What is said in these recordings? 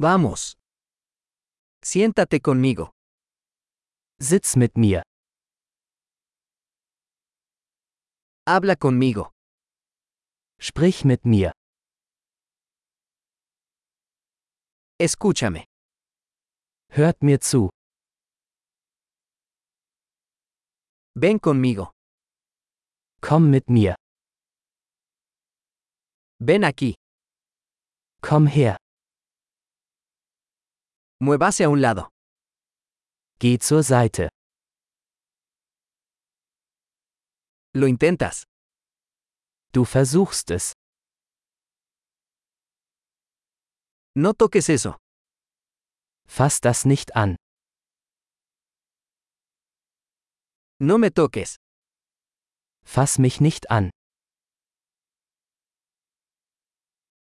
Vamos. Siéntate conmigo. Sitz mit mir. Habla conmigo. Sprich mit mir. Escúchame. Hört mir zu. Ven conmigo. Komm mit mir. Ven aquí. Komm her. Muévase a un lado. Geh zur Seite. Lo intentas. Du versuchst es. No toques eso. Fass das nicht an. No me toques. Fass mich nicht an.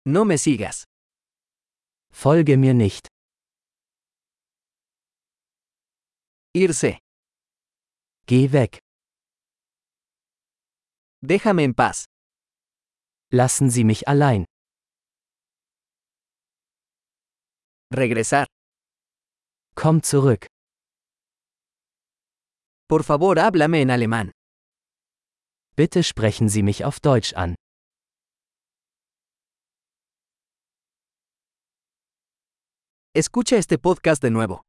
No me sigas. Folge mir nicht. Irse. Geh weg. Déjame en paz. Lassen Sie mich allein. Regresar. Komm zurück. Por favor, háblame en alemán. Bitte sprechen Sie mich auf Deutsch an. Escucha este podcast de nuevo.